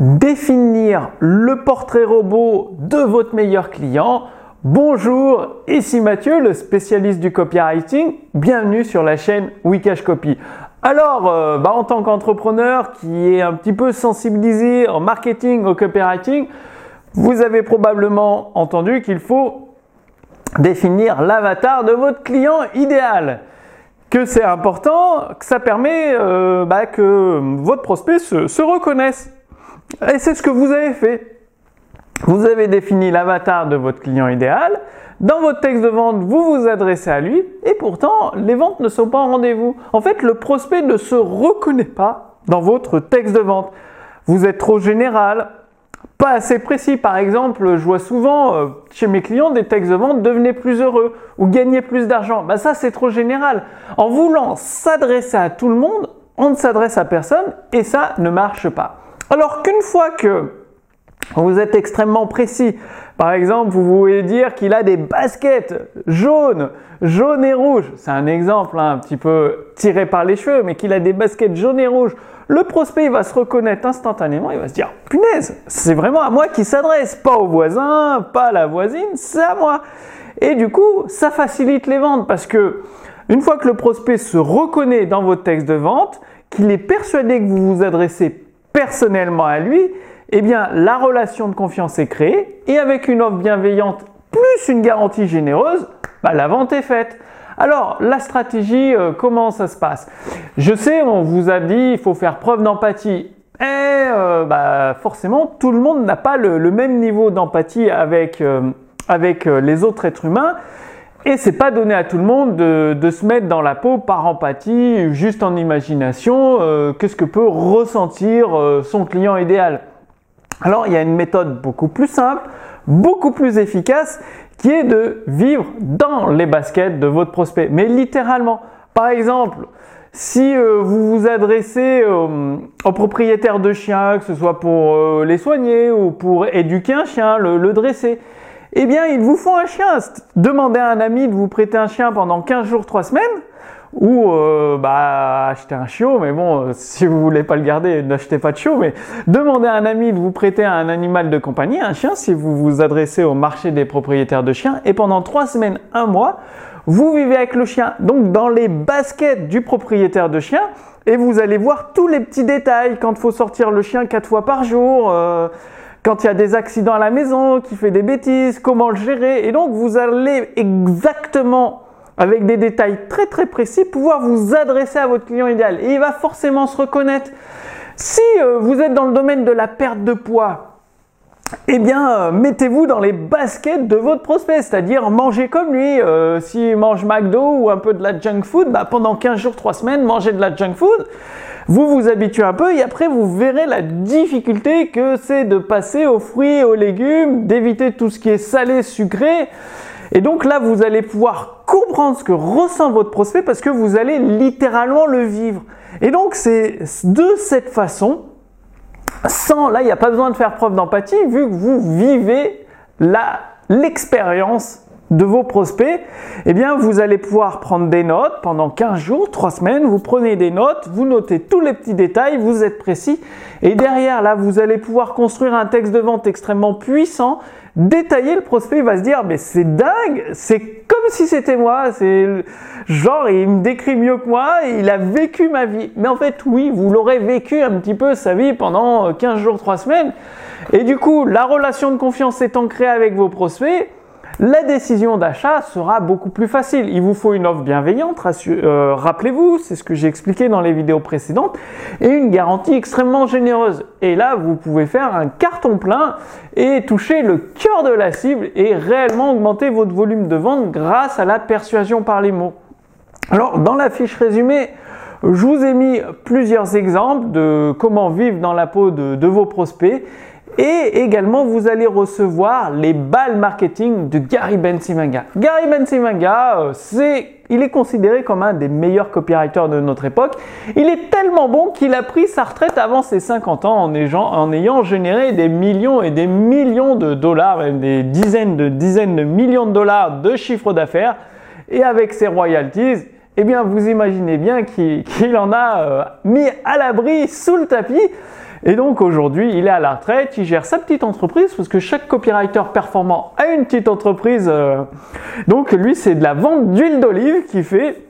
définir le portrait robot de votre meilleur client. Bonjour, ici Mathieu, le spécialiste du copywriting. Bienvenue sur la chaîne Wikash Copy. Alors, euh, bah, en tant qu'entrepreneur qui est un petit peu sensibilisé en marketing au copywriting, vous avez probablement entendu qu'il faut définir l'avatar de votre client idéal que c'est important, que ça permet euh, bah, que votre prospect se, reconnaisse. Et c'est ce que vous avez fait. Vous avez défini l'avatar de votre client idéal. Dans votre texte de vente, vous vous adressez à lui et pourtant, les ventes ne sont pas en rendez-vous. En fait, le prospect ne se reconnaît pas dans votre texte de vente. Vous êtes trop général, pas assez précis. Par exemple, je vois souvent euh, chez mes clients des textes de vente devenez plus heureux ou gagnez plus d'argent. Bah ça c'est trop général. En voulant s'adresser à tout le monde, on ne s'adresse à personne et ça ne marche pas. Alors qu'une fois que vous êtes extrêmement précis, par exemple, vous voulez dire qu'il a des baskets jaunes, jaunes et rouges. C'est un exemple hein, un petit peu tiré par les cheveux, mais qu'il a des baskets jaunes et rouges. Le prospect va se reconnaître instantanément, il va se dire punaise, c'est vraiment à moi qui s'adresse, pas au voisin, pas à la voisine, c'est à moi. Et du coup, ça facilite les ventes parce que une fois que le prospect se reconnaît dans votre texte de vente, qu'il est persuadé que vous vous adressez personnellement à lui, eh bien la relation de confiance est créée et avec une offre bienveillante plus une garantie généreuse, bah, la vente est faite. Alors, la stratégie, euh, comment ça se passe? Je sais, on vous a dit, il faut faire preuve d'empathie. Et euh, bah, forcément, tout le monde n'a pas le, même niveau d'empathie avec, euh, avec les autres êtres humains. Et c'est pas donné à tout le monde de, de, se mettre dans la peau par empathie, juste en imagination, qu'est-ce que peut ressentir son client idéal. Alors il y a une méthode beaucoup plus simple, beaucoup plus efficace, qui est de vivre dans les baskets de votre prospect. Mais littéralement, par exemple, si euh, vous vous adressez euh, aux propriétaires de chiens, que ce soit pour euh, les soigner ou pour éduquer un chien, le dresser, eh bien, ils vous font un chien. Demandez à un ami de vous prêter un chien pendant 15 jours, 3 semaines ou euh, bah, acheter un chiot, mais bon, si vous voulez pas le garder, n'achetez pas de chiot, mais demandez à un ami de vous prêter un animal de compagnie, un chien, si vous vous adressez au marché des propriétaires de chiens, et pendant trois semaines, un mois, vous vivez avec le chien, donc dans les baskets du propriétaire de chien, et vous allez voir tous les petits détails, quand il faut sortir le chien quatre fois par jour, euh, quand il y a des accidents à la maison, qui fait des bêtises, comment le gérer, et donc vous allez exactement avec des détails très très précis, pouvoir vous adresser à votre client idéal. Et il va forcément se reconnaître. Si euh, vous êtes dans le domaine de la perte de poids, eh bien, euh, mettez-vous dans les baskets de votre prospect, c'est-à-dire mangez comme lui. Euh, S'il mange McDo ou un peu de la junk food, bah, pendant 15 jours, 3 semaines, mangez de la junk food. Vous vous habituez un peu et après vous verrez la difficulté que c'est de passer aux fruits aux légumes, d'éviter tout ce qui est salé, sucré. Et donc là, vous allez pouvoir comprendre ce que ressent votre prospect parce que vous allez littéralement le vivre. Et donc c'est de cette façon, sans, là, il n'y a pas besoin de faire preuve d'empathie vu que vous vivez l'expérience de vos prospects, eh bien, vous allez pouvoir prendre des notes pendant 15 jours, 3 semaines. Vous prenez des notes, vous notez tous les petits détails, vous êtes précis. Et derrière, là, vous allez pouvoir construire un texte de vente extrêmement puissant. Détailler, le prospect va se dire, mais c'est dingue, c'est comme si c'était moi. C'est genre, il me décrit mieux que moi, il a vécu ma vie. Mais en fait, oui, vous l'aurez vécu un petit peu sa vie pendant 15 jours, 3 semaines. Et du coup, la relation de confiance étant créée avec vos prospects, la décision d'achat sera beaucoup plus facile. Il vous faut une offre bienveillante, euh, rappelez-vous, c'est ce que j'ai expliqué dans les vidéos précédentes, et une garantie extrêmement généreuse. Et là, vous pouvez faire un carton plein et toucher le cœur de la cible et réellement augmenter votre volume de vente grâce à la persuasion par les mots. Alors, dans la fiche résumée, je vous ai mis plusieurs exemples de comment vivre dans la peau de vos prospects et également, vous allez recevoir les balles marketing de Gary Bensimanga. Gary Bensimanga, euh, c'est, il est considéré comme un des meilleurs copywriters de notre époque. Il est tellement bon qu'il a pris sa retraite avant ses 50 ans en ayant, en généré des millions et des millions de dollars, même des dizaines de dizaines de millions de dollars de chiffre d'affaires. Et avec ses royalties, eh bien, vous imaginez bien qu'il en a euh, mis à l'abri sous le tapis Et donc aujourd'hui, il est à la retraite, il gère sa petite entreprise parce que chaque copywriter performant a une petite entreprise. Euh. donc lui, c'est de la vente d'huile d'olive qu'il fait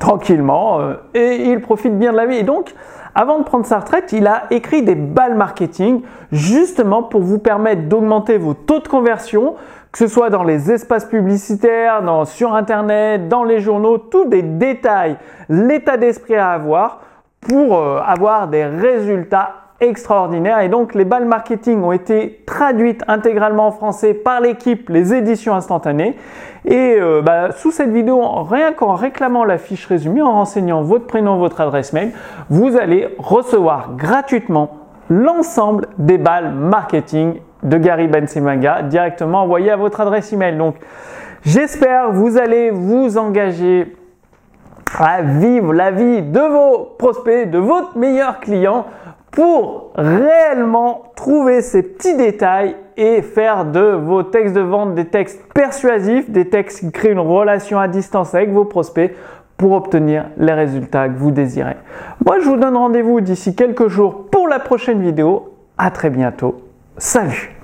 tranquillement euh, et il profite bien de la vie. Et donc, avant de prendre sa retraite, il a écrit des balles marketing justement pour vous permettre d'augmenter vos taux de conversion, que ce soit dans les espaces publicitaires, sur Internet, dans les journaux, tous des détails, l'état d'esprit à avoir pour euh, avoir des résultats extraordinaires. Et donc les balles marketing ont été traduites intégralement en français par l'équipe Les Éditions Instantanées. Et euh, bah, sous cette vidéo, rien qu'en réclamant la fiche résumée, en renseignant votre prénom, votre adresse mail, vous allez recevoir gratuitement l'ensemble des balles marketing de Gary Bensemanga directement envoyé à votre adresse email. Donc j'espère vous allez vous engager à vivre la vie de vos prospects, de votre meilleur client pour réellement trouver ces petits détails et faire de vos textes de vente des textes persuasifs, des textes qui créent une relation à distance avec vos prospects pour obtenir les résultats que vous désirez. Moi, je vous donne rendez-vous d'ici quelques jours pour la prochaine vidéo. À très bientôt. Salut